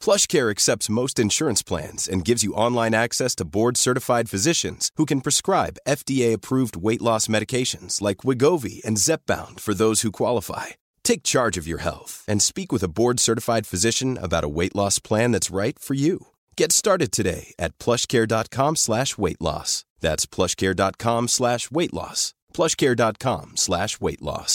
PlushCare accepts most insurance plans and gives you online access to board-certified physicians who can prescribe FDA-approved weight loss medications like Wegovy and Zepbound for those who qualify. Take charge of your health and speak with a board-certified physician about a weight loss plan that's right for you. Get started today at PlushCare.com/weight loss. That's PlushCare.com/weight loss. PlushCare.com/weight loss.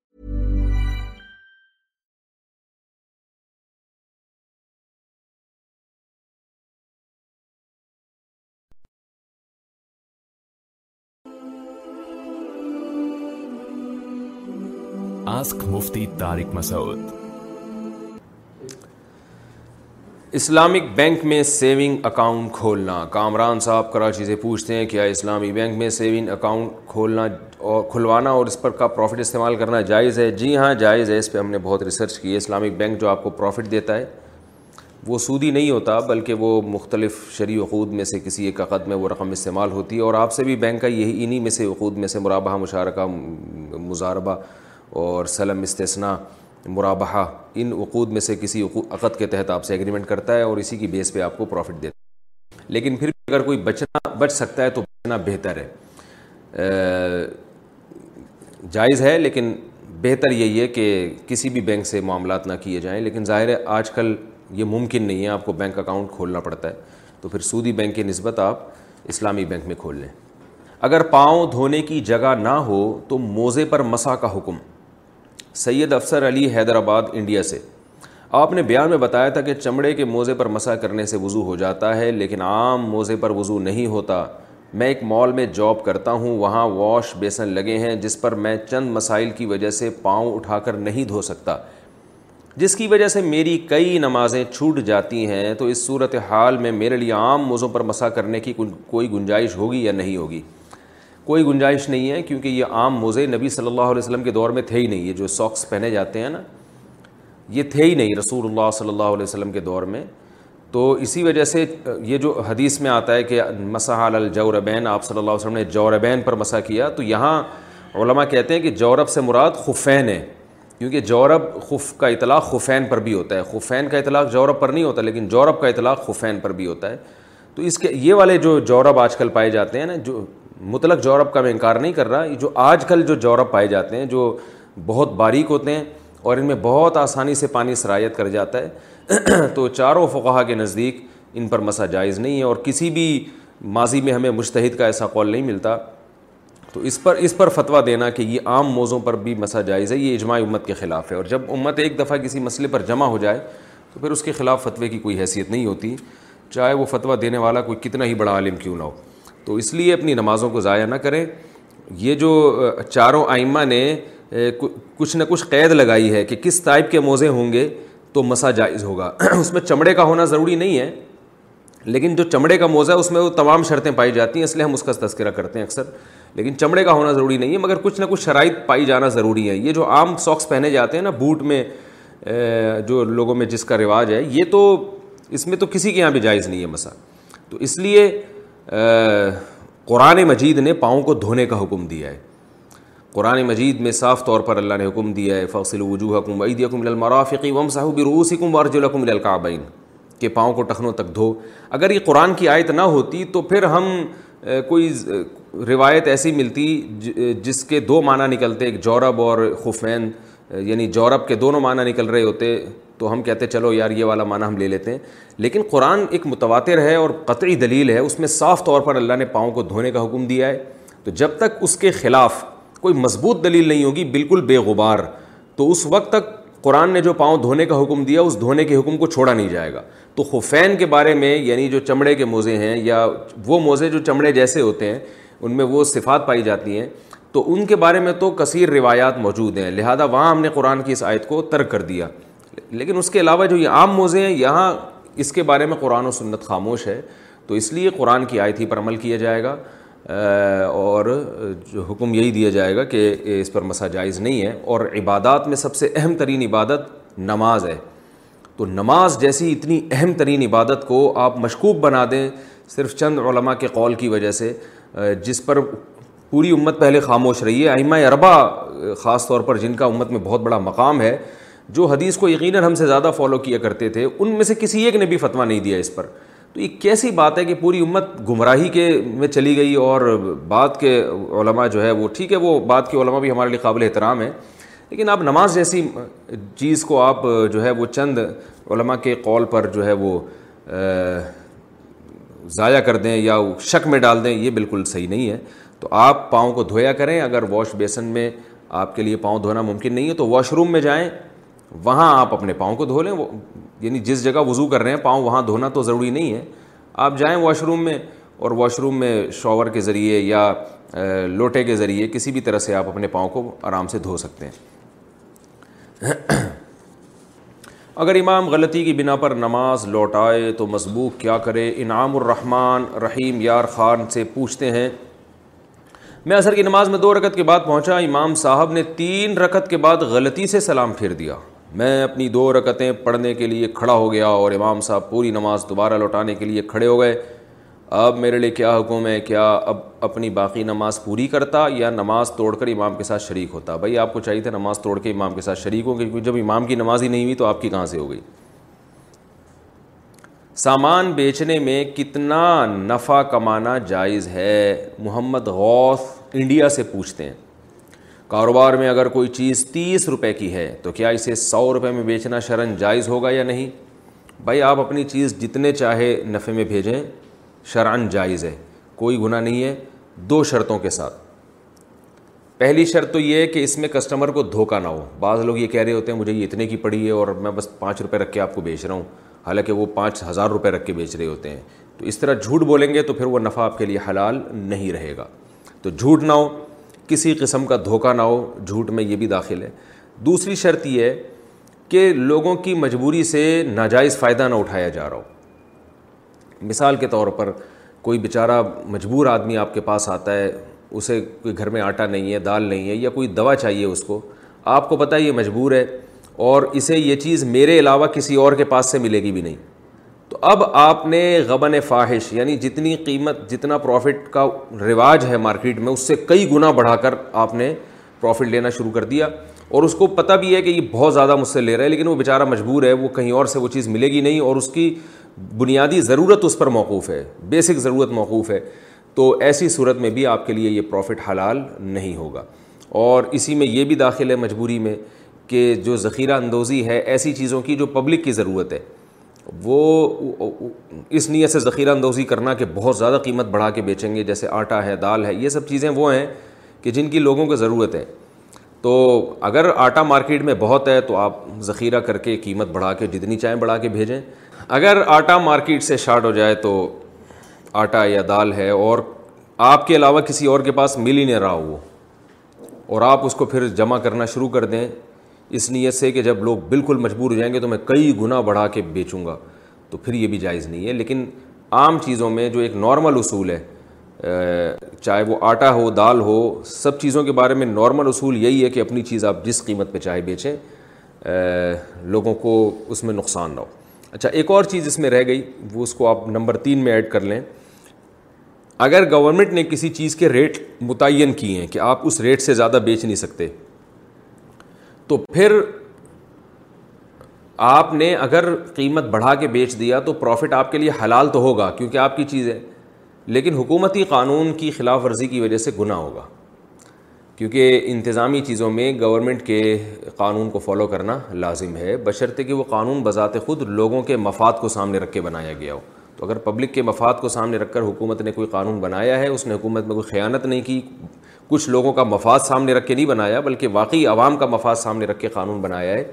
Mufti Tariq Masood Islamic bank میں saving account کھولنا کامران صاحب کراچی سے پوچھتے ہیں کیا اسلامی bank میں saving account کھولنا اور کھلوانا اور اس پر کا پروفٹ استعمال کرنا جائز ہے جی ہاں جائز ہے اس پہ ہم نے بہت ریسرچ کی ہے اسلامک بینک جو آپ کو پروفٹ دیتا ہے وہ سودی نہیں ہوتا بلکہ وہ مختلف شرعی اقود میں سے کسی ایک عقد میں وہ رقم استعمال ہوتی ہے اور آپ سے بھی بینک کا یہی انہی میں سے اقود میں سے مرابہ مشارکہ مضاربہ مزاربہ اور سلم استثنا مرابحہ ان عقود میں سے کسی عقد کے تحت آپ سے اگریمنٹ کرتا ہے اور اسی کی بیس پہ آپ کو پروفٹ دیتا ہے لیکن پھر بھی اگر کوئی بچنا بچ سکتا ہے تو بچنا بہتر ہے جائز ہے لیکن بہتر یہی ہے کہ کسی بھی بینک سے معاملات نہ کیے جائیں لیکن ظاہر ہے آج کل یہ ممکن نہیں ہے آپ کو بینک اکاؤنٹ کھولنا پڑتا ہے تو پھر سودی بینک کی نسبت آپ اسلامی بینک میں کھول لیں اگر پاؤں دھونے کی جگہ نہ ہو تو موزے پر مسا کا حکم سید افسر علی حیدرآباد انڈیا سے آپ نے بیان میں بتایا تھا کہ چمڑے کے موزے پر مسا کرنے سے وضو ہو جاتا ہے لیکن عام موزے پر وضو نہیں ہوتا میں ایک مال میں جاب کرتا ہوں وہاں واش بیسن لگے ہیں جس پر میں چند مسائل کی وجہ سے پاؤں اٹھا کر نہیں دھو سکتا جس کی وجہ سے میری کئی نمازیں چھوٹ جاتی ہیں تو اس صورت حال میں میرے لیے عام موزوں پر مسا کرنے کی کوئی گنجائش ہوگی یا نہیں ہوگی کوئی گنجائش نہیں ہے کیونکہ یہ عام موزے نبی صلی اللہ علیہ وسلم کے دور میں تھے ہی نہیں یہ جو ساکس پہنے جاتے ہیں نا یہ تھے ہی نہیں رسول اللہ صلی اللہ علیہ وسلم کے دور میں تو اسی وجہ سے یہ جو حدیث میں آتا ہے کہ مسح الجوربین آپ صلی اللہ علیہ وسلم نے جوربین پر مسا کیا تو یہاں علماء کہتے ہیں کہ جورب سے مراد خفین ہے کیونکہ جورب خف کا اطلاق خفین پر بھی ہوتا ہے خفین کا اطلاق جورب پر نہیں ہوتا لیکن جورب کا اطلاق خفین پر بھی ہوتا ہے تو اس کے یہ والے جو جورب آج کل پائے جاتے ہیں نا جو مطلق جورپ کا میں انکار نہیں کر رہا جو آج کل جو جورپ پائے جاتے ہیں جو بہت باریک ہوتے ہیں اور ان میں بہت آسانی سے پانی سرایت کر جاتا ہے تو چاروں فقہ کے نزدیک ان پر جائز نہیں ہے اور کسی بھی ماضی میں ہمیں مشتحد کا ایسا قول نہیں ملتا تو اس پر اس پر فتویٰ دینا کہ یہ عام موضوع پر بھی جائز ہے یہ اجماع امت کے خلاف ہے اور جب امت ایک دفعہ کسی مسئلے پر جمع ہو جائے تو پھر اس کے خلاف فتوی کی کوئی حیثیت نہیں ہوتی چاہے وہ فتویٰ دینے والا کوئی کتنا ہی بڑا عالم کیوں نہ ہو تو اس لیے اپنی نمازوں کو ضائع نہ کریں یہ جو چاروں آئمہ نے کچھ نہ کچھ قید لگائی ہے کہ کس ٹائپ کے موزے ہوں گے تو مسا جائز ہوگا اس میں چمڑے کا ہونا ضروری نہیں ہے لیکن جو چمڑے کا موزہ ہے اس میں وہ تمام شرطیں پائی جاتی ہیں اس لیے ہم اس کا تذکرہ کرتے ہیں اکثر لیکن چمڑے کا ہونا ضروری نہیں ہے مگر کچھ نہ کچھ شرائط پائی جانا ضروری ہے یہ جو عام ساکس پہنے جاتے ہیں نا بوٹ میں جو لوگوں میں جس کا رواج ہے یہ تو اس میں تو کسی کے یہاں بھی جائز نہیں ہے مسا تو اس لیے قرآن مجید نے پاؤں کو دھونے کا حکم دیا ہے قرآن مجید میں صاف طور پر اللہ نے حکم دیا ہے فصل وجوہ حکم عید حکم المرافقی وم صاحب روس ورج الحکم القابین کے پاؤں کو ٹخنوں تک دھو اگر یہ قرآن کی آیت نہ ہوتی تو پھر ہم کوئی روایت ایسی ملتی جس کے دو معنی نکلتے ایک جورب اور خفین یعنی جورب کے دونوں معنی نکل رہے ہوتے تو ہم کہتے چلو یار یہ والا معنی ہم لے لیتے ہیں لیکن قرآن ایک متواتر ہے اور قطعی دلیل ہے اس میں صاف طور پر اللہ نے پاؤں کو دھونے کا حکم دیا ہے تو جب تک اس کے خلاف کوئی مضبوط دلیل نہیں ہوگی بالکل بے غبار تو اس وقت تک قرآن نے جو پاؤں دھونے کا حکم دیا اس دھونے کے حکم کو چھوڑا نہیں جائے گا تو خفین کے بارے میں یعنی جو چمڑے کے موزے ہیں یا وہ موزے جو چمڑے جیسے ہوتے ہیں ان میں وہ صفات پائی جاتی ہیں تو ان کے بارے میں تو کثیر روایات موجود ہیں لہذا وہاں ہم نے قرآن کی اس آیت کو ترک کر دیا لیکن اس کے علاوہ جو یہ عام موزے ہیں یہاں اس کے بارے میں قرآن و سنت خاموش ہے تو اس لیے قرآن کی ہی پر عمل کیا جائے گا اور حکم یہی دیا جائے گا کہ اس پر جائز نہیں ہے اور عبادات میں سب سے اہم ترین عبادت نماز ہے تو نماز جیسی اتنی اہم ترین عبادت کو آپ مشکوب بنا دیں صرف چند علماء کے قول کی وجہ سے جس پر پوری امت پہلے خاموش رہی ہے علم اربا خاص طور پر جن کا امت میں بہت بڑا مقام ہے جو حدیث کو یقیناً ہم سے زیادہ فالو کیا کرتے تھے ان میں سے کسی ایک نے بھی فتویٰ نہیں دیا اس پر تو یہ کیسی بات ہے کہ پوری امت گمراہی کے میں چلی گئی اور بعد کے علماء جو ہے وہ ٹھیک ہے وہ بعد کے علماء بھی ہمارے لیے قابل احترام ہیں لیکن آپ نماز جیسی چیز کو آپ جو ہے وہ چند علماء کے قول پر جو ہے وہ ضائع کر دیں یا شک میں ڈال دیں یہ بالکل صحیح نہیں ہے تو آپ پاؤں کو دھویا کریں اگر واش بیسن میں آپ کے لیے پاؤں دھونا ممکن نہیں ہے تو واش روم میں جائیں وہاں آپ اپنے پاؤں کو دھو لیں وہ یعنی جس جگہ وضو کر رہے ہیں پاؤں وہاں دھونا تو ضروری نہیں ہے آپ جائیں واش روم میں اور واش روم میں شاور کے ذریعے یا لوٹے کے ذریعے کسی بھی طرح سے آپ اپنے پاؤں کو آرام سے دھو سکتے ہیں اگر امام غلطی کی بنا پر نماز لوٹائے تو مضبوط کیا کرے انعام الرحمن رحیم یار خان سے پوچھتے ہیں میں اثر کی نماز میں دو رکت کے بعد پہنچا امام صاحب نے تین رکت کے بعد غلطی سے سلام پھیر دیا میں اپنی دو رکتیں پڑھنے کے لیے کھڑا ہو گیا اور امام صاحب پوری نماز دوبارہ لوٹانے کے لیے کھڑے ہو گئے اب میرے لیے کیا حکم ہے کیا اب اپنی باقی نماز پوری کرتا یا نماز توڑ کر امام کے ساتھ شریک ہوتا بھائی آپ کو چاہیے تھا نماز توڑ کے امام کے ساتھ شریک ہوں کیونکہ جب امام کی نماز ہی نہیں ہوئی تو آپ کی کہاں سے ہو گئی سامان بیچنے میں کتنا نفع کمانا جائز ہے محمد غوث انڈیا سے پوچھتے ہیں کاروبار میں اگر کوئی چیز تیس روپے کی ہے تو کیا اسے سو روپے میں بیچنا شرن جائز ہوگا یا نہیں بھائی آپ اپنی چیز جتنے چاہے نفع میں بھیجیں شرعن جائز ہے کوئی گناہ نہیں ہے دو شرطوں کے ساتھ پہلی شرط تو یہ ہے کہ اس میں کسٹمر کو دھوکہ نہ ہو بعض لوگ یہ کہہ رہے ہوتے ہیں مجھے یہ اتنے کی پڑی ہے اور میں بس پانچ روپے رکھ کے آپ کو بیچ رہا ہوں حالانکہ وہ پانچ ہزار روپے رکھ کے بیچ رہے ہوتے ہیں تو اس طرح جھوٹ بولیں گے تو پھر وہ نفع آپ کے لیے حلال نہیں رہے گا تو جھوٹ نہ ہو کسی قسم کا دھوکہ نہ ہو جھوٹ میں یہ بھی داخل ہے دوسری شرط یہ ہے کہ لوگوں کی مجبوری سے ناجائز فائدہ نہ اٹھایا جا رہا ہو مثال کے طور پر کوئی بیچارہ مجبور آدمی آپ کے پاس آتا ہے اسے کوئی گھر میں آٹا نہیں ہے دال نہیں ہے یا کوئی دوا چاہیے اس کو آپ کو پتہ یہ مجبور ہے اور اسے یہ چیز میرے علاوہ کسی اور کے پاس سے ملے گی بھی نہیں اب آپ نے غبن فواہش یعنی جتنی قیمت جتنا پروفٹ کا رواج ہے مارکیٹ میں اس سے کئی گنا بڑھا کر آپ نے پروفٹ لینا شروع کر دیا اور اس کو پتہ بھی ہے کہ یہ بہت زیادہ مجھ سے لے رہا ہے لیکن وہ بیچارہ مجبور ہے وہ کہیں اور سے وہ چیز ملے گی نہیں اور اس کی بنیادی ضرورت اس پر موقوف ہے بیسک ضرورت موقوف ہے تو ایسی صورت میں بھی آپ کے لیے یہ پروفٹ حلال نہیں ہوگا اور اسی میں یہ بھی داخل ہے مجبوری میں کہ جو ذخیرہ اندوزی ہے ایسی چیزوں کی جو پبلک کی ضرورت ہے وہ اس نیت سے ذخیرہ اندوزی کرنا کہ بہت زیادہ قیمت بڑھا کے بیچیں گے جیسے آٹا ہے دال ہے یہ سب چیزیں وہ ہیں کہ جن کی لوگوں کو ضرورت ہے تو اگر آٹا مارکیٹ میں بہت ہے تو آپ ذخیرہ کر کے قیمت بڑھا کے جتنی چاہیں بڑھا کے بھیجیں اگر آٹا مارکیٹ سے شارٹ ہو جائے تو آٹا یا دال ہے اور آپ کے علاوہ کسی اور کے پاس مل ہی نہیں رہا وہ اور آپ اس کو پھر جمع کرنا شروع کر دیں اس نیت سے کہ جب لوگ بالکل مجبور ہو جائیں گے تو میں کئی گنا بڑھا کے بیچوں گا تو پھر یہ بھی جائز نہیں ہے لیکن عام چیزوں میں جو ایک نارمل اصول ہے چاہے وہ آٹا ہو دال ہو سب چیزوں کے بارے میں نارمل اصول یہی ہے کہ اپنی چیز آپ جس قیمت پہ چاہے بیچیں لوگوں کو اس میں نقصان نہ ہو اچھا ایک اور چیز اس میں رہ گئی وہ اس کو آپ نمبر تین میں ایڈ کر لیں اگر گورنمنٹ نے کسی چیز کے ریٹ متعین کیے ہیں کہ آپ اس ریٹ سے زیادہ بیچ نہیں سکتے تو پھر آپ نے اگر قیمت بڑھا کے بیچ دیا تو پروفٹ آپ کے لیے حلال تو ہوگا کیونکہ آپ کی چیز ہے لیکن حکومتی قانون کی خلاف ورزی کی وجہ سے گناہ ہوگا کیونکہ انتظامی چیزوں میں گورنمنٹ کے قانون کو فالو کرنا لازم ہے بشرط کہ وہ قانون بذات خود لوگوں کے مفاد کو سامنے رکھ کے بنایا گیا ہو تو اگر پبلک کے مفاد کو سامنے رکھ کر حکومت نے کوئی قانون بنایا ہے اس نے حکومت میں کوئی خیانت نہیں کی کچھ لوگوں کا مفاد سامنے رکھ کے نہیں بنایا بلکہ واقعی عوام کا مفاد سامنے رکھ کے قانون بنایا ہے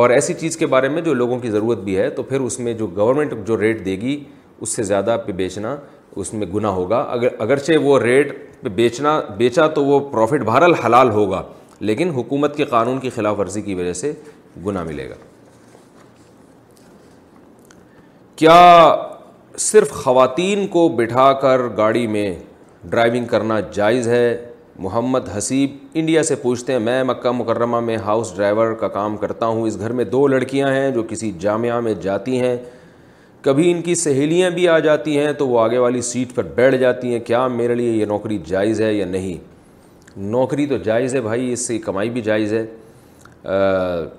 اور ایسی چیز کے بارے میں جو لوگوں کی ضرورت بھی ہے تو پھر اس میں جو گورنمنٹ جو ریٹ دے گی اس سے زیادہ پہ بیچنا اس میں گناہ ہوگا اگر اگرچہ وہ ریٹ پہ بیچنا بیچا تو وہ پروفٹ بہرحال حلال ہوگا لیکن حکومت کے قانون کی خلاف ورزی کی وجہ سے گناہ ملے گا کیا صرف خواتین کو بٹھا کر گاڑی میں ڈرائیونگ کرنا جائز ہے محمد حسیب انڈیا سے پوچھتے ہیں میں مکہ مکرمہ میں ہاؤس ڈرائیور کا کام کرتا ہوں اس گھر میں دو لڑکیاں ہیں جو کسی جامعہ میں جاتی ہیں کبھی ان کی سہیلیاں بھی آ جاتی ہیں تو وہ آگے والی سیٹ پر بیٹھ جاتی ہیں کیا میرے لیے یہ نوکری جائز ہے یا نہیں نوکری تو جائز ہے بھائی اس سے کمائی بھی جائز ہے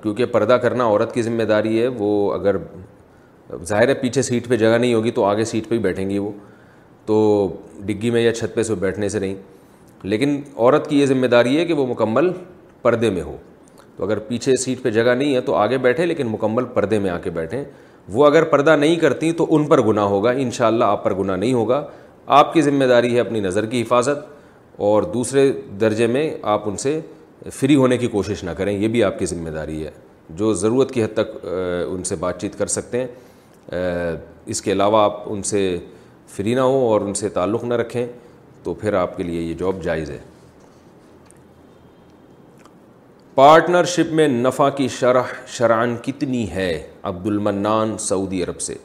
کیونکہ پردہ کرنا عورت کی ذمہ داری ہے وہ اگر ظاہر ہے پیچھے سیٹ پہ جگہ نہیں ہوگی تو آگے سیٹ پہ ہی بیٹھیں گی وہ تو ڈگی میں یا چھت پہ سے بیٹھنے سے نہیں لیکن عورت کی یہ ذمہ داری ہے کہ وہ مکمل پردے میں ہو تو اگر پیچھے سیٹ پہ جگہ نہیں ہے تو آگے بیٹھے لیکن مکمل پردے میں آ کے بیٹھیں وہ اگر پردہ نہیں کرتی تو ان پر گناہ ہوگا ان شاء اللہ آپ پر گناہ نہیں ہوگا آپ کی ذمہ داری ہے اپنی نظر کی حفاظت اور دوسرے درجے میں آپ ان سے فری ہونے کی کوشش نہ کریں یہ بھی آپ کی ذمہ داری ہے جو ضرورت کی حد تک ان سے بات چیت کر سکتے ہیں اس کے علاوہ آپ ان سے فری نہ ہوں اور ان سے تعلق نہ رکھیں تو پھر آپ کے لیے یہ جاب جائز ہے پارٹنر شپ میں نفع کی شرح شرعن کتنی ہے عبد المنان سعودی عرب سے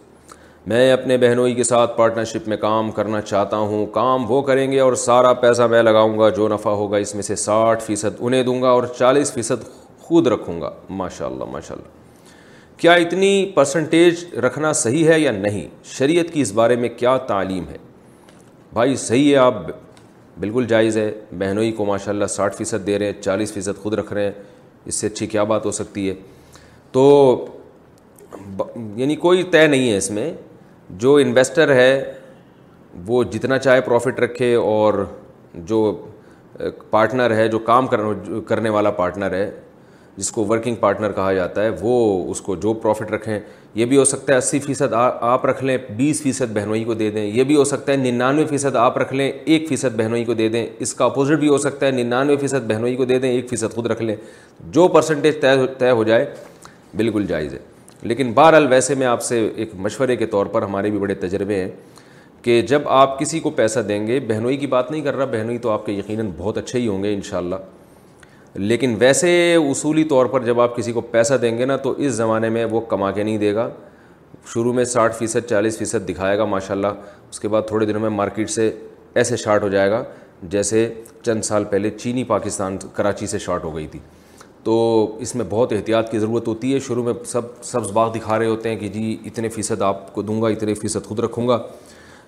میں اپنے بہنوئی کے ساتھ پارٹنرشپ میں کام کرنا چاہتا ہوں کام وہ کریں گے اور سارا پیسہ میں لگاؤں گا جو نفع ہوگا اس میں سے ساٹھ فیصد انہیں دوں گا اور چالیس فیصد خود رکھوں گا ماشاء اللہ ماشاء اللہ کیا اتنی پرسنٹیج رکھنا صحیح ہے یا نہیں شریعت کی اس بارے میں کیا تعلیم ہے بھائی صحیح ہے آپ بالکل جائز ہے بہنوئی کو ماشاء اللہ ساٹھ فیصد دے رہے ہیں چالیس فیصد خود رکھ رہے ہیں اس سے اچھی کیا بات ہو سکتی ہے تو یعنی کوئی طے نہیں ہے اس میں جو انویسٹر ہے وہ جتنا چاہے پروفٹ رکھے اور جو پارٹنر ہے جو کام کرنے والا پارٹنر ہے جس کو ورکنگ پارٹنر کہا جاتا ہے وہ اس کو جو پروفٹ رکھیں یہ بھی ہو سکتا ہے اسی فیصد آپ رکھ لیں بیس فیصد بہنوئی کو دے دیں یہ بھی ہو سکتا ہے ننانوے فیصد آپ رکھ لیں ایک فیصد بہنوئی کو دے دیں اس کا اپوزٹ بھی ہو سکتا ہے ننانوے فیصد بہنوئی کو دے دیں ایک فیصد خود رکھ لیں جو پرسنٹیج طے طے ہو جائے بالکل جائز ہے لیکن بہرحال ویسے میں آپ سے ایک مشورے کے طور پر ہمارے بھی بڑے تجربے ہیں کہ جب آپ کسی کو پیسہ دیں گے بہنوئی کی بات نہیں کر رہا بہنوئی تو آپ کے یقیناً بہت اچھے ہی ہوں گے انشاءاللہ لیکن ویسے اصولی طور پر جب آپ کسی کو پیسہ دیں گے نا تو اس زمانے میں وہ کما کے نہیں دے گا شروع میں ساٹھ فیصد چالیس فیصد دکھائے گا ماشاء اللہ اس کے بعد تھوڑے دنوں میں مارکیٹ سے ایسے شارٹ ہو جائے گا جیسے چند سال پہلے چینی پاکستان کراچی سے شارٹ ہو گئی تھی تو اس میں بہت احتیاط کی ضرورت ہوتی ہے شروع میں سب سبز باغ دکھا رہے ہوتے ہیں کہ جی اتنے فیصد آپ کو دوں گا اتنے فیصد خود رکھوں گا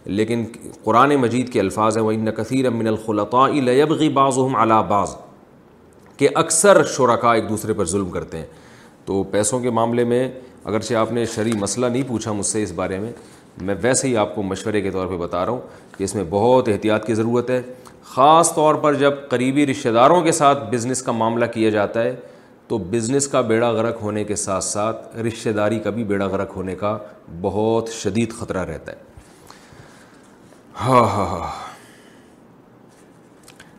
لیکن قرآن مجید کے الفاظ ہیں وہ ان کثیر امن الخلا تو آلی لیبغی بعض کہ اکثر شرکا ایک دوسرے پر ظلم کرتے ہیں تو پیسوں کے معاملے میں اگرچہ آپ نے شرعی مسئلہ نہیں پوچھا مجھ سے اس بارے میں میں ویسے ہی آپ کو مشورے کے طور پہ بتا رہا ہوں کہ اس میں بہت احتیاط کی ضرورت ہے خاص طور پر جب قریبی رشتہ داروں کے ساتھ بزنس کا معاملہ کیا جاتا ہے تو بزنس کا بیڑا غرق ہونے کے ساتھ ساتھ رشتہ داری کا بھی بیڑا غرق ہونے کا بہت شدید خطرہ رہتا ہے ہاں ہاں ہاں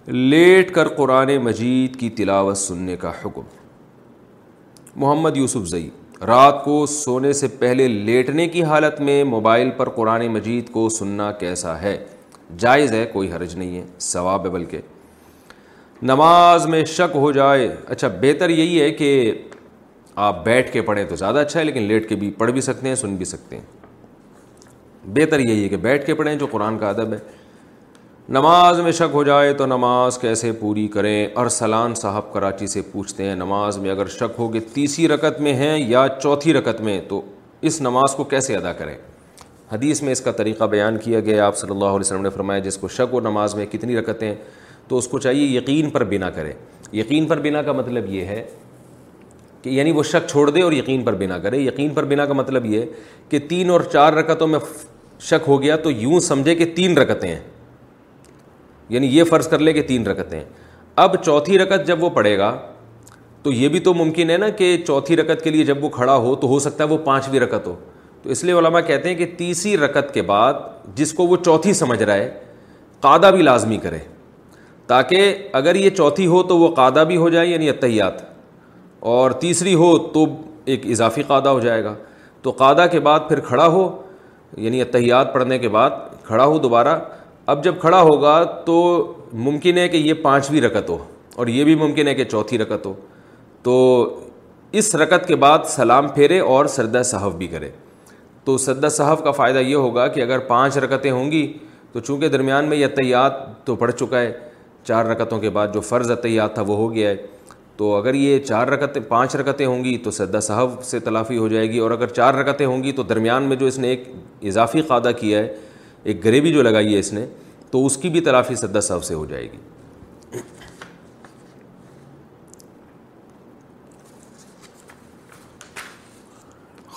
لیٹ کر قرآن مجید کی تلاوت سننے کا حکم محمد یوسف زئی رات کو سونے سے پہلے لیٹنے کی حالت میں موبائل پر قرآن مجید کو سننا کیسا ہے جائز ہے کوئی حرج نہیں ہے ثواب ہے بلکہ نماز میں شک ہو جائے اچھا بہتر یہی ہے کہ آپ بیٹھ کے پڑھیں تو زیادہ اچھا ہے لیکن لیٹ کے بھی پڑھ بھی سکتے ہیں سن بھی سکتے ہیں بہتر یہی ہے کہ بیٹھ کے پڑھیں جو قرآن کا ادب ہے نماز میں شک ہو جائے تو نماز کیسے پوری کریں ارسلان صاحب کراچی سے پوچھتے ہیں نماز میں اگر شک ہو کہ تیسری رکت میں ہیں یا چوتھی رکت میں تو اس نماز کو کیسے ادا کریں حدیث میں اس کا طریقہ بیان کیا گیا آپ صلی اللہ علیہ وسلم نے فرمایا جس کو شک و نماز میں کتنی رکتیں تو اس کو چاہیے یقین پر بنا کریں یقین پر بنا کا مطلب یہ ہے کہ یعنی وہ شک چھوڑ دے اور یقین پر بنا کرے یقین پر بنا کا مطلب یہ ہے کہ تین اور چار رکتوں میں شک ہو گیا تو یوں سمجھے کہ تین رکتیں ہیں یعنی یہ فرض کر لے کہ تین رکتیں اب چوتھی رکت جب وہ پڑھے گا تو یہ بھی تو ممکن ہے نا کہ چوتھی رکت کے لیے جب وہ کھڑا ہو تو ہو سکتا ہے وہ پانچویں رکت ہو تو اس لیے علماء کہتے ہیں کہ تیسری رکت کے بعد جس کو وہ چوتھی سمجھ رہا ہے قادہ بھی لازمی کرے تاکہ اگر یہ چوتھی ہو تو وہ قادہ بھی ہو جائے یعنی اتحیات اور تیسری ہو تو ایک اضافی قادہ ہو جائے گا تو قادہ کے بعد پھر کھڑا ہو یعنی اتحیات پڑھنے کے بعد کھڑا ہو دوبارہ اب جب کھڑا ہوگا تو ممکن ہے کہ یہ پانچویں رکت ہو اور یہ بھی ممکن ہے کہ چوتھی رکت ہو تو اس رکت کے بعد سلام پھیرے اور سردہ صحف بھی کرے تو سردہ صحف کا فائدہ یہ ہوگا کہ اگر پانچ رکتیں ہوں گی تو چونکہ درمیان میں یہ تیات تو پڑھ چکا ہے چار رکتوں کے بعد جو فرض طیات تھا وہ ہو گیا ہے تو اگر یہ چار رکتیں پانچ رکتیں ہوں گی تو سدہ صاحب سے تلافی ہو جائے گی اور اگر چار رکتیں ہوں گی تو درمیان میں جو اس نے ایک اضافی قادہ کیا ہے ایک گریوی جو لگائی ہے اس نے تو اس کی بھی تلافی سدا صاحب سے ہو جائے گی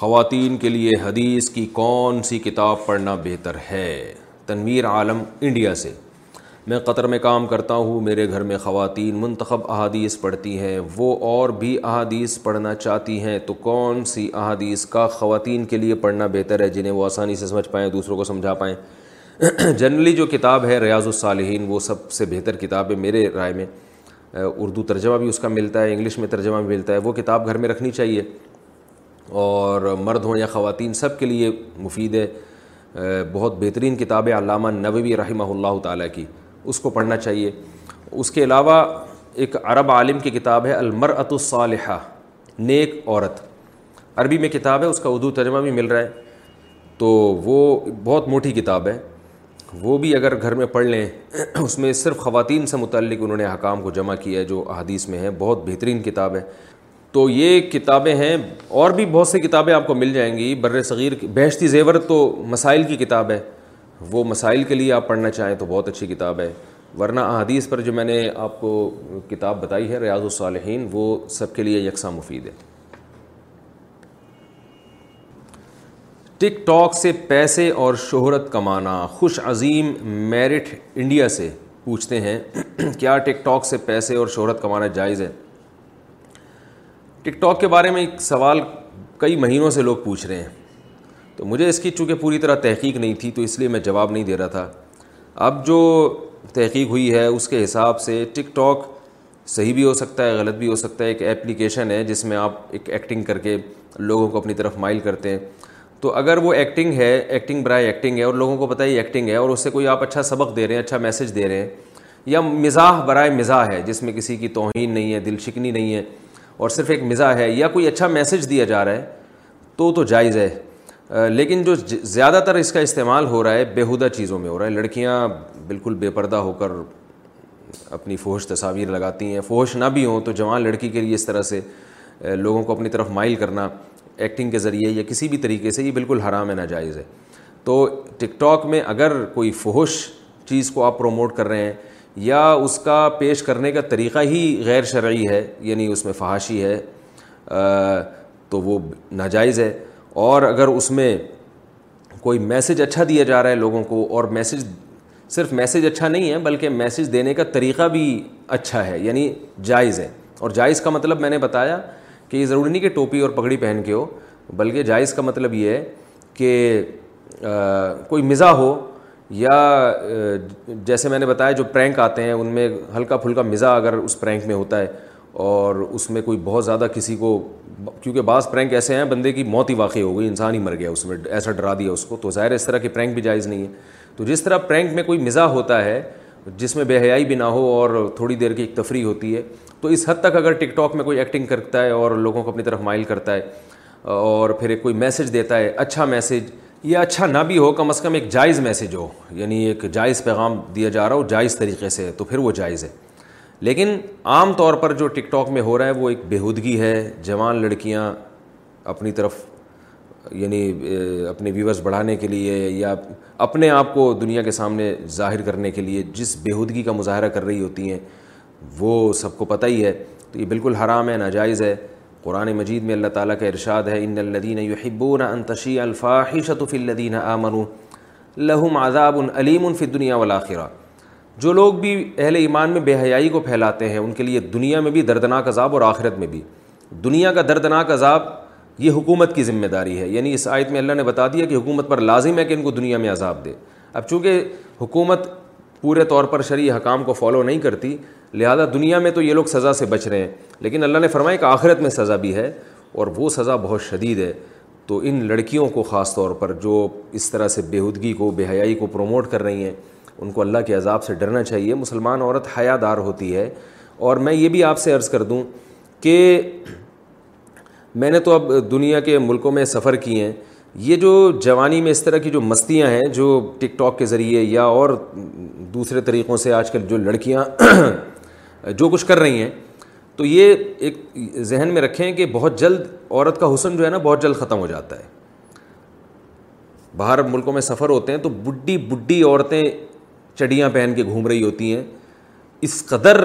خواتین کے لیے حدیث کی کون سی کتاب پڑھنا بہتر ہے تنویر عالم انڈیا سے میں قطر میں کام کرتا ہوں میرے گھر میں خواتین منتخب احادیث پڑھتی ہیں وہ اور بھی احادیث پڑھنا چاہتی ہیں تو کون سی احادیث کا خواتین کے لیے پڑھنا بہتر ہے جنہیں وہ آسانی سے سمجھ پائیں دوسروں کو سمجھا پائیں جنرلی جو کتاب ہے ریاض الصالحین وہ سب سے بہتر کتاب ہے میرے رائے میں اردو ترجمہ بھی اس کا ملتا ہے انگلش میں ترجمہ بھی ملتا ہے وہ کتاب گھر میں رکھنی چاہیے اور مرد ہوں یا خواتین سب کے لیے مفید ہے بہت بہترین کتاب ہے علامہ نبوی رحمہ اللہ تعالیٰ کی اس کو پڑھنا چاہیے اس کے علاوہ ایک عرب عالم کی کتاب ہے المرۃ الصالحہ نیک عورت عربی میں کتاب ہے اس کا اردو ترجمہ بھی مل رہا ہے تو وہ بہت موٹی کتاب ہے وہ بھی اگر گھر میں پڑھ لیں اس میں صرف خواتین سے متعلق انہوں نے حکام کو جمع کیا ہے جو احادیث میں ہے بہت بہترین کتاب ہے تو یہ کتابیں ہیں اور بھی بہت سی کتابیں آپ کو مل جائیں گی بر صغیر بہشتی زیور تو مسائل کی کتاب ہے وہ مسائل کے لیے آپ پڑھنا چاہیں تو بہت اچھی کتاب ہے ورنہ احادیث پر جو میں نے آپ کو کتاب بتائی ہے ریاض الصالحین وہ سب کے لیے یکساں مفید ہے ٹک ٹاک سے پیسے اور شہرت کمانا خوش عظیم میرٹ انڈیا سے پوچھتے ہیں کیا ٹک ٹاک سے پیسے اور شہرت کمانا جائز ہے ٹک ٹاک کے بارے میں ایک سوال کئی مہینوں سے لوگ پوچھ رہے ہیں تو مجھے اس کی چونکہ پوری طرح تحقیق نہیں تھی تو اس لیے میں جواب نہیں دے رہا تھا اب جو تحقیق ہوئی ہے اس کے حساب سے ٹک ٹاک صحیح بھی ہو سکتا ہے غلط بھی ہو سکتا ہے ایک ایپلیکیشن ہے جس میں آپ ایک ایکٹنگ کر کے لوگوں کو اپنی طرف مائل کرتے ہیں تو اگر وہ ایکٹنگ ہے ایکٹنگ برائے ایکٹنگ ہے اور لوگوں کو پتہ ہی ایکٹنگ ہے اور اس سے کوئی آپ اچھا سبق دے رہے ہیں اچھا میسج دے رہے ہیں یا مزاح برائے مزاح ہے جس میں کسی کی توہین نہیں ہے دل شکنی نہیں ہے اور صرف ایک مزاح ہے یا کوئی اچھا میسج دیا جا رہا ہے تو تو جائز ہے لیکن جو زیادہ تر اس کا استعمال ہو رہا ہے بیہودہ چیزوں میں ہو رہا ہے لڑکیاں بالکل بے پردہ ہو کر اپنی فوش تصاویر لگاتی ہیں فوش نہ بھی ہوں تو جوان لڑکی کے لیے اس طرح سے لوگوں کو اپنی طرف مائل کرنا ایکٹنگ کے ذریعے یا کسی بھی طریقے سے یہ بالکل حرام ہے ناجائز ہے تو ٹک ٹاک میں اگر کوئی فحش چیز کو آپ پروموٹ کر رہے ہیں یا اس کا پیش کرنے کا طریقہ ہی غیر شرعی ہے یعنی اس میں فحاشی ہے تو وہ ناجائز ہے اور اگر اس میں کوئی میسج اچھا دیا جا رہا ہے لوگوں کو اور میسج صرف میسج اچھا نہیں ہے بلکہ میسج دینے کا طریقہ بھی اچھا ہے یعنی جائز ہے اور جائز کا مطلب میں نے بتایا کہ یہ ضروری نہیں کہ ٹوپی اور پگڑی پہن کے ہو بلکہ جائز کا مطلب یہ ہے کہ کوئی مزہ ہو یا جیسے میں نے بتایا جو پرینک آتے ہیں ان میں ہلکا پھلکا مزا اگر اس پرینک میں ہوتا ہے اور اس میں کوئی بہت زیادہ کسی کو کیونکہ بعض پرینک ایسے ہیں بندے کی موت ہی واقع ہو گئی انسان ہی مر گیا اس میں ایسا ڈرا دیا اس کو تو ظاہر اس طرح کی پرینک بھی جائز نہیں ہے تو جس طرح پرینک میں کوئی مزا ہوتا ہے جس میں بے حیائی بھی نہ ہو اور تھوڑی دیر کی ایک تفریح ہوتی ہے تو اس حد تک اگر ٹک ٹاک میں کوئی ایکٹنگ کرتا ہے اور لوگوں کو اپنی طرف مائل کرتا ہے اور پھر ایک کوئی میسج دیتا ہے اچھا میسج یا اچھا نہ بھی ہو کم از کم ایک جائز میسج ہو یعنی ایک جائز پیغام دیا جا رہا ہو جائز طریقے سے تو پھر وہ جائز ہے لیکن عام طور پر جو ٹک ٹاک میں ہو رہا ہے وہ ایک بےودگی ہے جوان لڑکیاں اپنی طرف یعنی اپنے ویورز بڑھانے کے لیے یا اپنے آپ کو دنیا کے سامنے ظاہر کرنے کے لیے جس بےہودگی کا مظاہرہ کر رہی ہوتی ہیں وہ سب کو پتہ ہی ہے تو یہ بالکل حرام ہے ناجائز ہے قرآن مجید میں اللہ تعالیٰ کا ارشاد ہے ان الدین یحبون انتشی الفاح فی الدین آ لہم عذاب علیم الف دنیا والاخرہ جو لوگ بھی اہل ایمان میں بے حیائی کو پھیلاتے ہیں ان کے لیے دنیا میں بھی دردناک عذاب اور آخرت میں بھی دنیا کا دردناک عذاب یہ حکومت کی ذمہ داری ہے یعنی اس آیت میں اللہ نے بتا دیا کہ حکومت پر لازم ہے کہ ان کو دنیا میں عذاب دے اب چونکہ حکومت پورے طور پر شرعی حکام کو فالو نہیں کرتی لہذا دنیا میں تو یہ لوگ سزا سے بچ رہے ہیں لیکن اللہ نے فرمایا کہ آخرت میں سزا بھی ہے اور وہ سزا بہت شدید ہے تو ان لڑکیوں کو خاص طور پر جو اس طرح سے بےحودگی کو بے حیائی کو پروموٹ کر رہی ہیں ان کو اللہ کے عذاب سے ڈرنا چاہیے مسلمان عورت حیا دار ہوتی ہے اور میں یہ بھی آپ سے عرض کر دوں کہ میں نے تو اب دنیا کے ملکوں میں سفر کی ہیں یہ جو جوانی میں اس طرح کی جو مستیاں ہیں جو ٹک ٹاک کے ذریعے یا اور دوسرے طریقوں سے آج کل جو لڑکیاں جو کچھ کر رہی ہیں تو یہ ایک ذہن میں رکھیں کہ بہت جلد عورت کا حسن جو ہے نا بہت جلد ختم ہو جاتا ہے باہر ملکوں میں سفر ہوتے ہیں تو بڈی بڈی عورتیں چڑیاں پہن کے گھوم رہی ہوتی ہیں اس قدر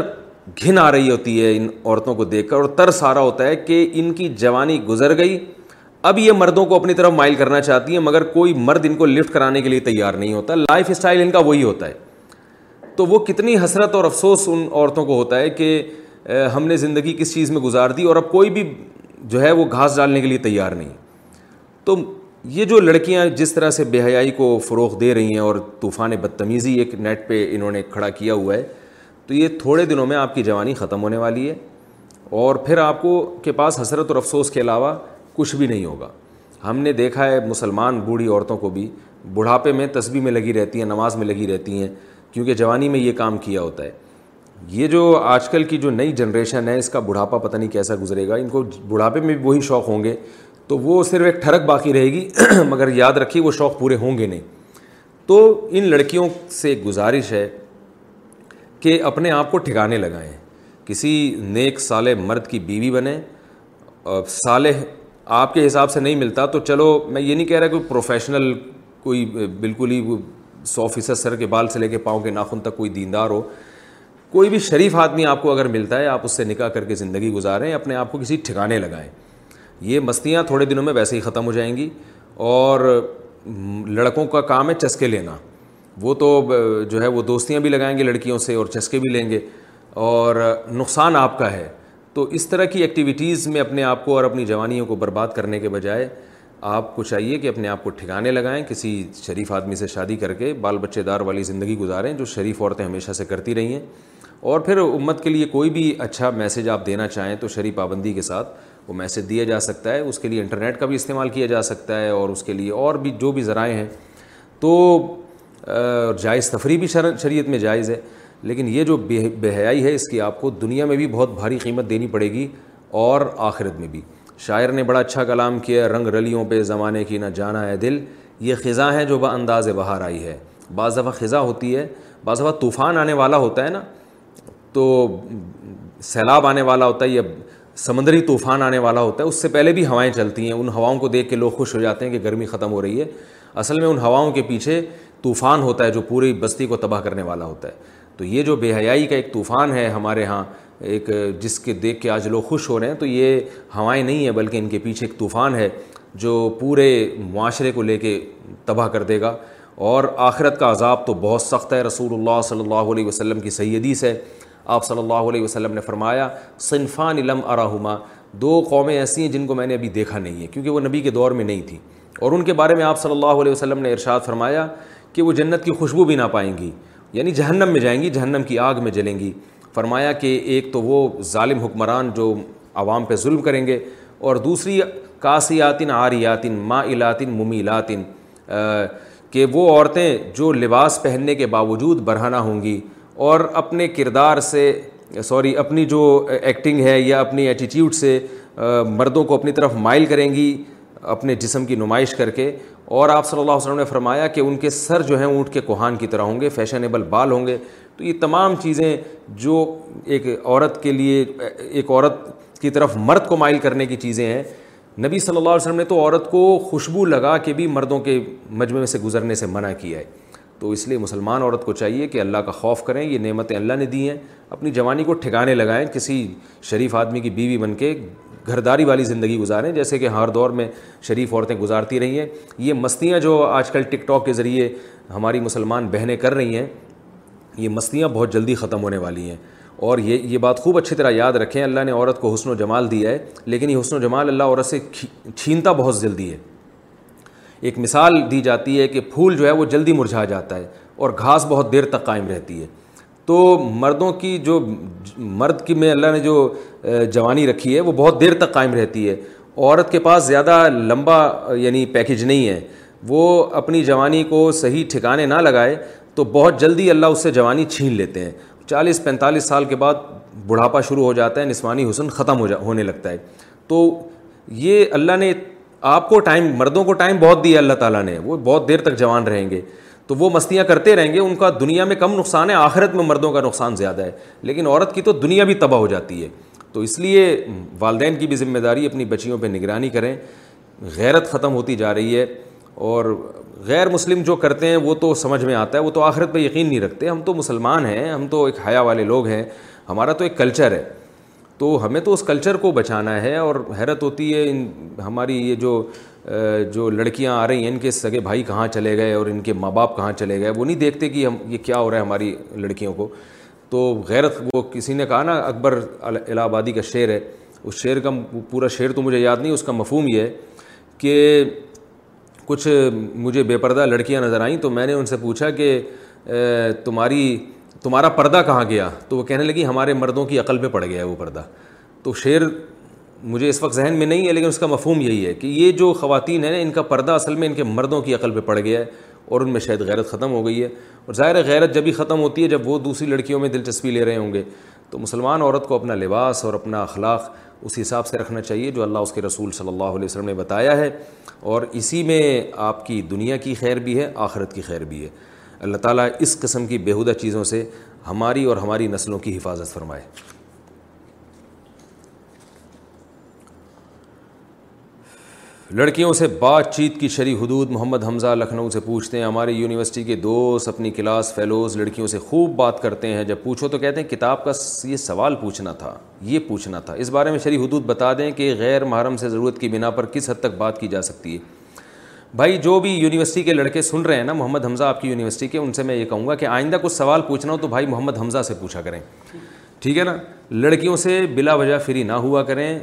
گھن آ رہی ہوتی ہے ان عورتوں کو دیکھ کر اور ترس آ رہا ہوتا ہے کہ ان کی جوانی گزر گئی اب یہ مردوں کو اپنی طرف مائل کرنا چاہتی ہیں مگر کوئی مرد ان کو لفٹ کرانے کے لیے تیار نہیں ہوتا لائف اسٹائل ان کا وہی ہوتا ہے تو وہ کتنی حسرت اور افسوس ان عورتوں کو ہوتا ہے کہ ہم نے زندگی کس چیز میں گزار دی اور اب کوئی بھی جو ہے وہ گھاس ڈالنے کے لیے تیار نہیں تو یہ جو لڑکیاں جس طرح سے بے حیائی کو فروغ دے رہی ہیں اور طوفان بدتمیزی ایک نیٹ پہ انہوں نے کھڑا کیا ہوا ہے تو یہ تھوڑے دنوں میں آپ کی جوانی ختم ہونے والی ہے اور پھر آپ کو کے پاس حسرت اور افسوس کے علاوہ کچھ بھی نہیں ہوگا ہم نے دیکھا ہے مسلمان بوڑھی عورتوں کو بھی بڑھاپے میں تسبیح میں لگی رہتی ہیں نماز میں لگی رہتی ہیں کیونکہ جوانی میں یہ کام کیا ہوتا ہے یہ جو آج کل کی جو نئی جنریشن ہے اس کا بڑھاپا پتہ نہیں کیسا گزرے گا ان کو بڑھاپے میں بھی وہی شوق ہوں گے تو وہ صرف ایک ٹھڑک باقی رہے گی مگر یاد رکھیے وہ شوق پورے ہوں گے نہیں تو ان لڑکیوں سے گزارش ہے کہ اپنے آپ کو ٹھکانے لگائیں کسی نیک صالح مرد کی بیوی بنیں صالح آپ کے حساب سے نہیں ملتا تو چلو میں یہ نہیں کہہ رہا کہ پروفیشنل کوئی بالکل ہی سو فیصد سر کے بال سے لے کے پاؤں کے ناخن تک کوئی دیندار ہو کوئی بھی شریف آدمی آپ کو اگر ملتا ہے آپ اس سے نکاح کر کے زندگی گزاریں اپنے آپ کو کسی ٹھکانے لگائیں یہ مستیاں تھوڑے دنوں میں ویسے ہی ختم ہو جائیں گی اور لڑکوں کا کام ہے چسکے لینا وہ تو جو ہے وہ دوستیاں بھی لگائیں گے لڑکیوں سے اور چسکے بھی لیں گے اور نقصان آپ کا ہے تو اس طرح کی ایکٹیویٹیز میں اپنے آپ کو اور اپنی جوانیوں کو برباد کرنے کے بجائے آپ کو چاہیے کہ اپنے آپ کو ٹھکانے لگائیں کسی شریف آدمی سے شادی کر کے بال بچے دار والی زندگی گزاریں جو شریف عورتیں ہمیشہ سے کرتی رہی ہیں اور پھر امت کے لیے کوئی بھی اچھا میسیج آپ دینا چاہیں تو شریف پابندی کے ساتھ وہ میسیج دیا جا سکتا ہے اس کے لیے انٹرنیٹ کا بھی استعمال کیا جا سکتا ہے اور اس کے لیے اور بھی جو بھی ذرائع ہیں تو اور جائز تفریح بھی شریعت میں جائز ہے لیکن یہ جو بے حیائی ہے اس کی آپ کو دنیا میں بھی بہت بھاری قیمت دینی پڑے گی اور آخرت میں بھی شاعر نے بڑا اچھا کلام کیا رنگ رلیوں پہ زمانے کی نہ جانا ہے دل یہ خزاں ہیں جو انداز بہار آئی ہے بعض دفعہ خزاں ہوتی ہے بعض دفعہ طوفان آنے والا ہوتا ہے نا تو سیلاب آنے والا ہوتا ہے یا سمندری طوفان آنے والا ہوتا ہے اس سے پہلے بھی ہوائیں چلتی ہیں ان ہواؤں کو دیکھ کے لوگ خوش ہو جاتے ہیں کہ گرمی ختم ہو رہی ہے اصل میں ان ہواؤں کے پیچھے طوفان ہوتا ہے جو پوری بستی کو تباہ کرنے والا ہوتا ہے تو یہ جو بے حیائی کا ایک طوفان ہے ہمارے ہاں ایک جس کے دیکھ کے آج لوگ خوش ہو رہے ہیں تو یہ ہوائیں نہیں ہیں بلکہ ان کے پیچھے ایک طوفان ہے جو پورے معاشرے کو لے کے تباہ کر دے گا اور آخرت کا عذاب تو بہت سخت ہے رسول اللہ صلی اللہ علیہ وسلم کی صحیح حدیث ہے آپ صلی اللہ علیہ وسلم نے فرمایا صنفان علم اراہما دو قومیں ایسی ہیں جن کو میں نے ابھی دیکھا نہیں ہے کیونکہ وہ نبی کے دور میں نہیں تھیں اور ان کے بارے میں آپ صلی اللہ علیہ وسلم نے ارشاد فرمایا کہ وہ جنت کی خوشبو بھی نہ پائیں گی یعنی جہنم میں جائیں گی جہنم کی آگ میں جلیں گی فرمایا کہ ایک تو وہ ظالم حکمران جو عوام پہ ظلم کریں گے اور دوسری کاسیاتن آریاتن ما الاتن ممی کہ وہ عورتیں جو لباس پہننے کے باوجود برہنہ ہوں گی اور اپنے کردار سے سوری اپنی جو ایکٹنگ ہے یا اپنی ایٹیٹیوڈ سے مردوں کو اپنی طرف مائل کریں گی اپنے جسم کی نمائش کر کے اور آپ صلی اللہ علیہ وسلم نے فرمایا کہ ان کے سر جو ہیں اونٹ کے کوہان کی طرح ہوں گے فیشنیبل بال ہوں گے تو یہ تمام چیزیں جو ایک عورت کے لیے ایک عورت کی طرف مرد کو مائل کرنے کی چیزیں ہیں نبی صلی اللہ علیہ وسلم نے تو عورت کو خوشبو لگا کے بھی مردوں کے مجمع سے گزرنے سے منع کیا ہے تو اس لیے مسلمان عورت کو چاہیے کہ اللہ کا خوف کریں یہ نعمتیں اللہ نے دی ہیں اپنی جوانی کو ٹھکانے لگائیں کسی شریف آدمی کی بیوی بن کے گھر داری والی زندگی گزاریں جیسے کہ ہر دور میں شریف عورتیں گزارتی رہی ہیں یہ مستیاں جو آج کل ٹک ٹاک کے ذریعے ہماری مسلمان بہنیں کر رہی ہیں یہ مستیاں بہت جلدی ختم ہونے والی ہیں اور یہ یہ بات خوب اچھی طرح یاد رکھیں اللہ نے عورت کو حسن و جمال دیا ہے لیکن یہ حسن و جمال اللہ عورت سے چھینتا بہت جلدی ہے ایک مثال دی جاتی ہے کہ پھول جو ہے وہ جلدی مرجھا جاتا ہے اور گھاس بہت دیر تک قائم رہتی ہے تو مردوں کی جو مرد کی میں اللہ نے جو جوانی رکھی ہے وہ بہت دیر تک قائم رہتی ہے عورت کے پاس زیادہ لمبا یعنی پیکیج نہیں ہے وہ اپنی جوانی کو صحیح ٹھکانے نہ لگائے تو بہت جلدی اللہ اس سے جوانی چھین لیتے ہیں چالیس پینتالیس سال کے بعد بڑھاپا شروع ہو جاتا ہے نسوانی حسن ختم ہو جا ہونے لگتا ہے تو یہ اللہ نے آپ کو ٹائم مردوں کو ٹائم بہت دیا اللہ تعالیٰ نے وہ بہت دیر تک جوان رہیں گے تو وہ مستیاں کرتے رہیں گے ان کا دنیا میں کم نقصان ہے آخرت میں مردوں کا نقصان زیادہ ہے لیکن عورت کی تو دنیا بھی تباہ ہو جاتی ہے تو اس لیے والدین کی بھی ذمہ داری اپنی بچیوں پہ نگرانی کریں غیرت ختم ہوتی جا رہی ہے اور غیر مسلم جو کرتے ہیں وہ تو سمجھ میں آتا ہے وہ تو آخرت پہ یقین نہیں رکھتے ہم تو مسلمان ہیں ہم تو ایک حیا والے لوگ ہیں ہمارا تو ایک کلچر ہے تو ہمیں تو اس کلچر کو بچانا ہے اور حیرت ہوتی ہے ان ہماری یہ جو جو لڑکیاں آ رہی ہیں ان کے سگے بھائی کہاں چلے گئے اور ان کے ماں باپ کہاں چلے گئے وہ نہیں دیکھتے کہ ہم یہ کیا ہو رہا ہے ہماری لڑکیوں کو تو غیرت وہ کسی نے کہا نا اکبر الہ آبادی کا شعر ہے اس شعر کا پورا شعر تو مجھے یاد نہیں اس کا مفہوم یہ ہے کہ کچھ مجھے بے پردہ لڑکیاں نظر آئیں تو میں نے ان سے پوچھا کہ تمہاری تمہارا پردہ کہاں گیا تو وہ کہنے لگی ہمارے مردوں کی عقل پہ پڑ گیا ہے وہ پردہ تو شعر مجھے اس وقت ذہن میں نہیں ہے لیکن اس کا مفہوم یہی ہے کہ یہ جو خواتین ہیں ان کا پردہ اصل میں ان کے مردوں کی عقل پہ پڑ گیا ہے اور ان میں شاید غیرت ختم ہو گئی ہے اور ظاہر غیرت جب ہی ختم ہوتی ہے جب وہ دوسری لڑکیوں میں دلچسپی لے رہے ہوں گے تو مسلمان عورت کو اپنا لباس اور اپنا اخلاق اس حساب سے رکھنا چاہیے جو اللہ اس کے رسول صلی اللہ علیہ وسلم نے بتایا ہے اور اسی میں آپ کی دنیا کی خیر بھی ہے آخرت کی خیر بھی ہے اللہ تعالیٰ اس قسم کی بیہودہ چیزوں سے ہماری اور ہماری نسلوں کی حفاظت فرمائے لڑکیوں سے بات چیت کی شریح حدود محمد حمزہ لکھنؤ سے پوچھتے ہیں ہماری یونیورسٹی کے دوست اپنی کلاس فیلوز لڑکیوں سے خوب بات کرتے ہیں جب پوچھو تو کہتے ہیں کتاب کا یہ سوال پوچھنا تھا یہ پوچھنا تھا اس بارے میں شرح حدود بتا دیں کہ غیر محرم سے ضرورت کی بنا پر کس حد تک بات کی جا سکتی ہے بھائی جو بھی یونیورسٹی کے لڑکے سن رہے ہیں نا محمد حمزہ آپ کی یونیورسٹی کے ان سے میں یہ کہوں گا کہ آئندہ کچھ سوال پوچھنا ہو تو بھائی محمد حمزہ سے پوچھا کریں ٹھیک ہے نا لڑکیوں سے بلا وجہ فری نہ ہوا کریں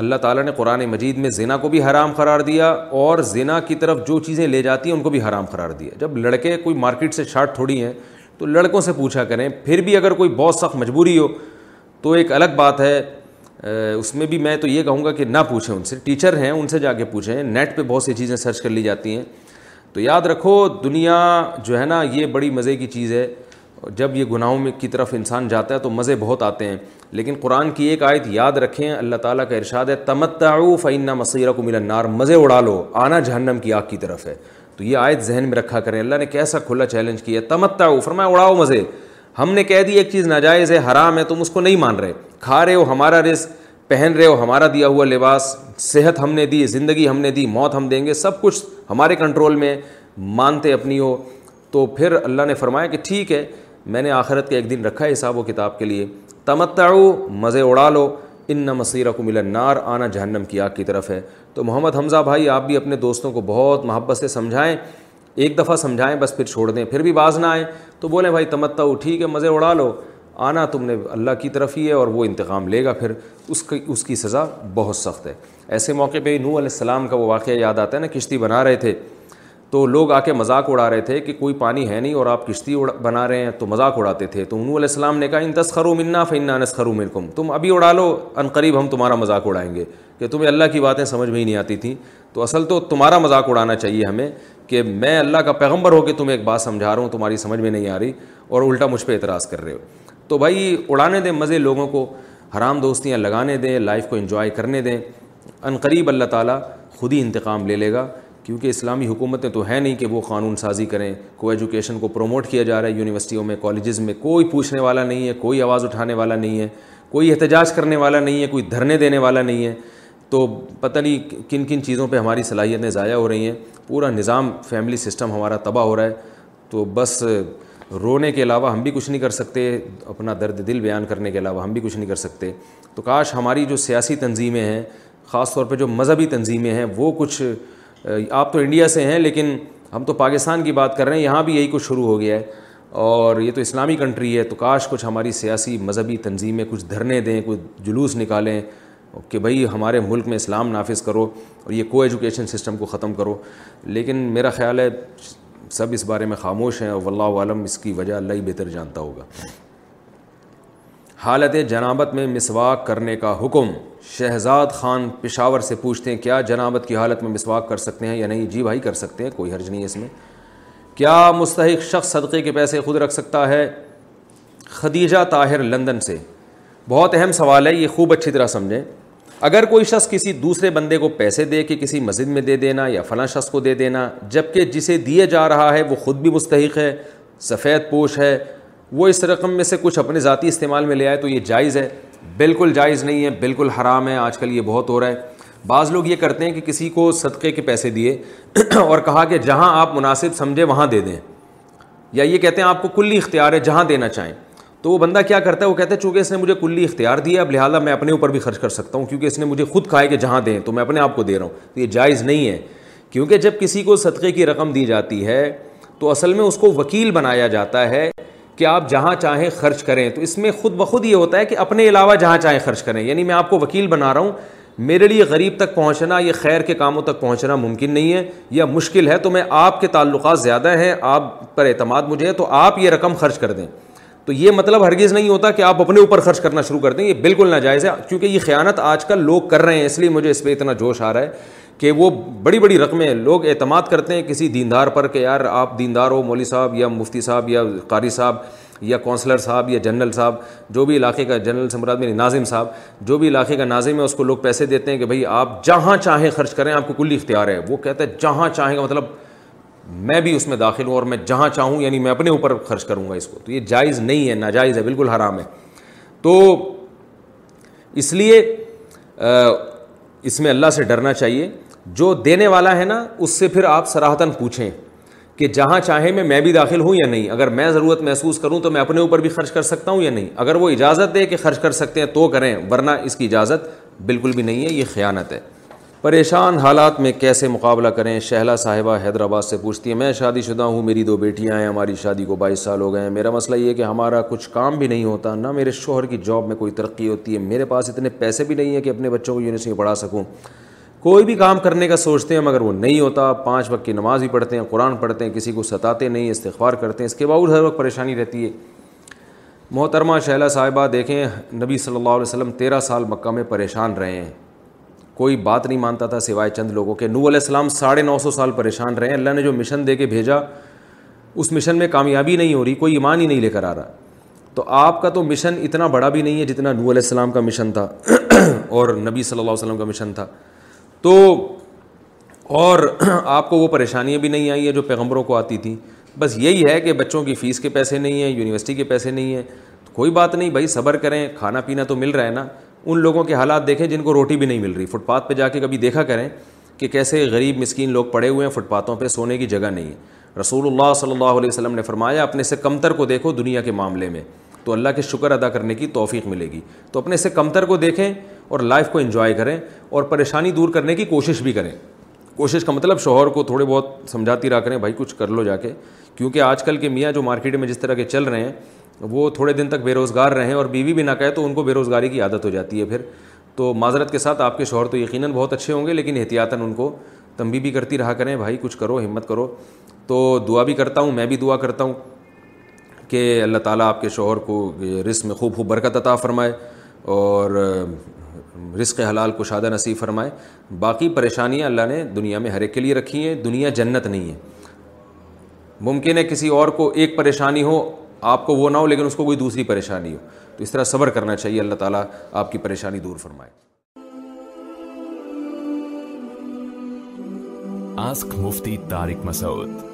اللہ تعالیٰ نے قرآن مجید میں زینا کو بھی حرام قرار دیا اور زینا کی طرف جو چیزیں لے جاتی ہیں ان کو بھی حرام قرار دیا جب لڑکے کوئی مارکیٹ سے شارٹ تھوڑی ہیں تو لڑکوں سے پوچھا کریں پھر بھی اگر کوئی بہت سخت مجبوری ہو تو ایک الگ بات ہے اس میں بھی میں تو یہ کہوں گا کہ نہ پوچھیں ان سے ٹیچر ہیں ان سے جا کے پوچھیں نیٹ پہ بہت سی چیزیں سرچ کر لی جاتی ہیں تو یاد رکھو دنیا جو ہے نا یہ بڑی مزے کی چیز ہے جب یہ گناہوں میں کی طرف انسان جاتا ہے تو مزے بہت آتے ہیں لیکن قرآن کی ایک آیت یاد رکھیں اللہ تعالیٰ کا ارشاد ہے تمتعو فینہ مسیرہ کو النار مزے اڑا لو آنا جہنم کی آگ کی طرف ہے تو یہ آیت ذہن میں رکھا کریں اللہ نے کیسا کھلا چیلنج کیا ہے فرمایا اڑاؤ مزے ہم نے کہہ دی ایک چیز ناجائز ہے حرام ہے تم اس کو نہیں مان رہے کھا رہے ہو ہمارا رزق پہن رہے ہو ہمارا دیا ہوا لباس صحت ہم نے دی زندگی ہم نے دی موت ہم دیں گے سب کچھ ہمارے کنٹرول میں مانتے اپنی ہو تو پھر اللہ نے فرمایا کہ ٹھیک ہے میں نے آخرت کے ایک دن رکھا ہے حساب و کتاب کے لیے تمتعو مزے اڑا لو ان نہ مسیرہ کو نار آنا جہنم کی آگ کی طرف ہے تو محمد حمزہ بھائی آپ بھی اپنے دوستوں کو بہت محبت سے سمجھائیں ایک دفعہ سمجھائیں بس پھر چھوڑ دیں پھر بھی باز نہ آئیں تو بولیں بھائی تمتعو ٹھیک ہے مزے اڑا لو آنا تم نے اللہ کی طرف ہی ہے اور وہ انتقام لے گا پھر اس کی اس کی سزا بہت سخت ہے ایسے موقع پہ ہی نو علیہ السلام کا وہ واقعہ یاد آتا ہے نا کشتی بنا رہے تھے تو لوگ آ کے مذاق اڑا رہے تھے کہ کوئی پانی ہے نہیں اور آپ کشتی بنا رہے ہیں تو مذاق اڑاتے تھے تو انہوں علیہ السلام نے کہا ان تسخر و فنا عنا انس خرو تم ابھی اڑا لو عن قریب ہم تمہارا مذاق اڑائیں گے کہ تمہیں اللہ کی باتیں سمجھ میں ہی نہیں آتی تھیں تو اصل تو تمہارا مذاق اڑانا چاہیے ہمیں کہ میں اللہ کا پیغمبر ہو کے تمہیں ایک بات سمجھا رہا ہوں تمہاری سمجھ میں نہیں آ رہی اور الٹا مجھ پہ اعتراض کر رہے ہو تو بھائی اڑانے دیں مزے لوگوں کو حرام دوستیاں لگانے دیں لائف کو انجوائے کرنے دیں عن قریب اللہ تعالیٰ خود ہی انتقام لے لے گا کیونکہ اسلامی حکومتیں تو ہیں نہیں کہ وہ قانون سازی کریں کو ایجوکیشن کو پروموٹ کیا جا رہا ہے یونیورسٹیوں میں کالجز میں کوئی پوچھنے والا نہیں ہے کوئی آواز اٹھانے والا نہیں ہے کوئی احتجاج کرنے والا نہیں ہے کوئی دھرنے دینے والا نہیں ہے تو پتہ نہیں کن کن چیزوں پہ ہماری صلاحیتیں ضائع ہو رہی ہیں پورا نظام فیملی سسٹم ہمارا تباہ ہو رہا ہے تو بس رونے کے علاوہ ہم بھی کچھ نہیں کر سکتے اپنا درد دل بیان کرنے کے علاوہ ہم بھی کچھ نہیں کر سکتے تو کاش ہماری جو سیاسی تنظیمیں ہیں خاص طور پہ جو مذہبی تنظیمیں ہیں وہ کچھ آپ تو انڈیا سے ہیں لیکن ہم تو پاکستان کی بات کر رہے ہیں یہاں بھی یہی کچھ شروع ہو گیا ہے اور یہ تو اسلامی کنٹری ہے تو کاش کچھ ہماری سیاسی مذہبی تنظیمیں کچھ دھرنے دیں کچھ جلوس نکالیں کہ بھئی ہمارے ملک میں اسلام نافذ کرو اور یہ کو ایجوکیشن سسٹم کو ختم کرو لیکن میرا خیال ہے سب اس بارے میں خاموش ہیں اور واللہ عالم اس کی وجہ اللہ ہی بہتر جانتا ہوگا حالت جنابت میں مسواک کرنے کا حکم شہزاد خان پشاور سے پوچھتے ہیں کیا جنابت کی حالت میں مسواک کر سکتے ہیں یا نہیں جی بھائی کر سکتے ہیں کوئی حرج نہیں اس میں کیا مستحق شخص صدقے کے پیسے خود رکھ سکتا ہے خدیجہ طاہر لندن سے بہت اہم سوال ہے یہ خوب اچھی طرح سمجھیں اگر کوئی شخص کسی دوسرے بندے کو پیسے دے کے کسی مسجد میں دے دینا یا فلاں شخص کو دے دینا جب کہ جسے دیے جا رہا ہے وہ خود بھی مستحق ہے سفید پوش ہے وہ اس رقم میں سے کچھ اپنے ذاتی استعمال میں لے آئے تو یہ جائز ہے بالکل جائز نہیں ہے بالکل حرام ہے آج کل یہ بہت ہو رہا ہے بعض لوگ یہ کرتے ہیں کہ کسی کو صدقے کے پیسے دیے اور کہا کہ جہاں آپ مناسب سمجھے وہاں دے دیں یا یہ کہتے ہیں آپ کو کلی اختیار ہے جہاں دینا چاہیں تو وہ بندہ کیا کرتا ہے وہ کہتے ہیں چونکہ اس نے مجھے کلی اختیار دیا اب لہٰذا میں اپنے اوپر بھی خرچ کر سکتا ہوں کیونکہ اس نے مجھے خود کھائے کہ جہاں دیں تو میں اپنے آپ کو دے رہا ہوں تو یہ جائز نہیں ہے کیونکہ جب کسی کو صدقے کی رقم دی جاتی ہے تو اصل میں اس کو وکیل بنایا جاتا ہے کہ آپ جہاں چاہیں خرچ کریں تو اس میں خود بخود یہ ہوتا ہے کہ اپنے علاوہ جہاں چاہیں خرچ کریں یعنی میں آپ کو وکیل بنا رہا ہوں میرے لیے غریب تک پہنچنا یا خیر کے کاموں تک پہنچنا ممکن نہیں ہے یا مشکل ہے تو میں آپ کے تعلقات زیادہ ہیں آپ پر اعتماد مجھے ہے تو آپ یہ رقم خرچ کر دیں تو یہ مطلب ہرگز نہیں ہوتا کہ آپ اپنے اوپر خرچ کرنا شروع کر دیں یہ بالکل ناجائز ہے کیونکہ یہ خیانت آج کل لوگ کر رہے ہیں اس لیے مجھے اس پہ اتنا جوش آ رہا ہے کہ وہ بڑی بڑی رقمیں لوگ اعتماد کرتے ہیں کسی دیندار پر کہ یار آپ دیندار ہو مولوی صاحب یا مفتی صاحب یا قاری صاحب یا کونسلر صاحب یا جنرل صاحب جو بھی علاقے کا جنرل مراد میری ناظم صاحب جو بھی علاقے کا نازم ہے اس کو لوگ پیسے دیتے ہیں کہ بھائی آپ جہاں چاہیں خرچ کریں آپ کو کلی اختیار ہے وہ کہتا ہے جہاں چاہیں گا مطلب میں بھی اس میں داخل ہوں اور میں جہاں چاہوں یعنی میں اپنے اوپر خرچ کروں گا اس کو تو یہ جائز نہیں ہے ناجائز ہے بالکل حرام ہے تو اس لیے اس میں اللہ سے ڈرنا چاہیے جو دینے والا ہے نا اس سے پھر آپ سراہتاً پوچھیں کہ جہاں چاہیں میں میں بھی داخل ہوں یا نہیں اگر میں ضرورت محسوس کروں تو میں اپنے اوپر بھی خرچ کر سکتا ہوں یا نہیں اگر وہ اجازت دے کہ خرچ کر سکتے ہیں تو کریں ورنہ اس کی اجازت بالکل بھی نہیں ہے یہ خیانت ہے پریشان حالات میں کیسے مقابلہ کریں شہلا صاحبہ حیدرآباد سے پوچھتی ہیں میں شادی شدہ ہوں میری دو بیٹیاں ہیں ہماری شادی کو بائیس سال ہو گئے ہیں میرا مسئلہ یہ کہ ہمارا کچھ کام بھی نہیں ہوتا نہ میرے شوہر کی جاب میں کوئی ترقی ہوتی ہے میرے پاس اتنے پیسے بھی نہیں ہیں کہ اپنے بچوں کو یونیورسٹی پڑھا سکوں کوئی بھی کام کرنے کا سوچتے ہیں مگر وہ نہیں ہوتا پانچ وقت کی نماز ہی پڑھتے ہیں قرآن پڑھتے ہیں کسی کو ستاتے نہیں استغفار کرتے ہیں اس کے باوجود ہر وقت پریشانی رہتی ہے محترمہ شیلہ صاحبہ دیکھیں نبی صلی اللہ علیہ وسلم تیرہ سال مکہ میں پریشان رہے ہیں کوئی بات نہیں مانتا تھا سوائے چند لوگوں کے نور علیہ السلام ساڑھے نو سو سال پریشان رہے ہیں اللہ نے جو مشن دے کے بھیجا اس مشن میں کامیابی نہیں ہو رہی کوئی ایمان ہی نہیں لے کر آ رہا تو آپ کا تو مشن اتنا بڑا بھی نہیں ہے جتنا نور علیہ السلام کا مشن تھا اور نبی صلی اللہ علیہ وسلم کا مشن تھا تو اور آپ کو وہ پریشانیاں بھی نہیں آئی ہیں جو پیغمبروں کو آتی تھیں بس یہی ہے کہ بچوں کی فیس کے پیسے نہیں ہیں یونیورسٹی کے پیسے نہیں ہیں کوئی بات نہیں بھائی صبر کریں کھانا پینا تو مل رہا ہے نا ان لوگوں کے حالات دیکھیں جن کو روٹی بھی نہیں مل رہی فٹ پاتھ پہ جا کے کبھی دیکھا کریں کہ کیسے غریب مسکین لوگ پڑے ہوئے ہیں فٹ پاتھوں پہ سونے کی جگہ نہیں ہے رسول اللہ صلی اللہ علیہ وسلم نے فرمایا اپنے سے کمتر کو دیکھو دنیا کے معاملے میں تو اللہ کے شکر ادا کرنے کی توفیق ملے گی تو اپنے سے کمتر کو دیکھیں اور لائف کو انجوائے کریں اور پریشانی دور کرنے کی کوشش بھی کریں کوشش کا مطلب شوہر کو تھوڑے بہت سمجھاتی رہا کریں بھائی کچھ کر لو جا کے کیونکہ آج کل کے میاں جو مارکیٹ میں جس طرح کے چل رہے ہیں وہ تھوڑے دن تک بے روزگار رہیں اور بیوی بھی نہ کہے تو ان کو بے روزگاری کی عادت ہو جاتی ہے پھر تو معذرت کے ساتھ آپ کے شوہر تو یقیناً بہت اچھے ہوں گے لیکن احتیاطاً ان کو تنبی بھی کرتی رہا کریں بھائی کچھ کرو ہمت کرو تو دعا بھی کرتا ہوں میں بھی دعا کرتا ہوں کہ اللہ تعالیٰ آپ کے شوہر کو رسم خوب خوب برکت عطا فرمائے اور رزق حلال کو شادہ نصیب فرمائے باقی پریشانیاں اللہ نے دنیا میں ہر ایک کے لیے رکھی ہیں دنیا جنت نہیں ہے ممکن ہے کسی اور کو ایک پریشانی ہو آپ کو وہ نہ ہو لیکن اس کو کوئی دوسری پریشانی ہو تو اس طرح صبر کرنا چاہیے اللہ تعالیٰ آپ کی پریشانی دور فرمائے آسک مفتی تارک مسعود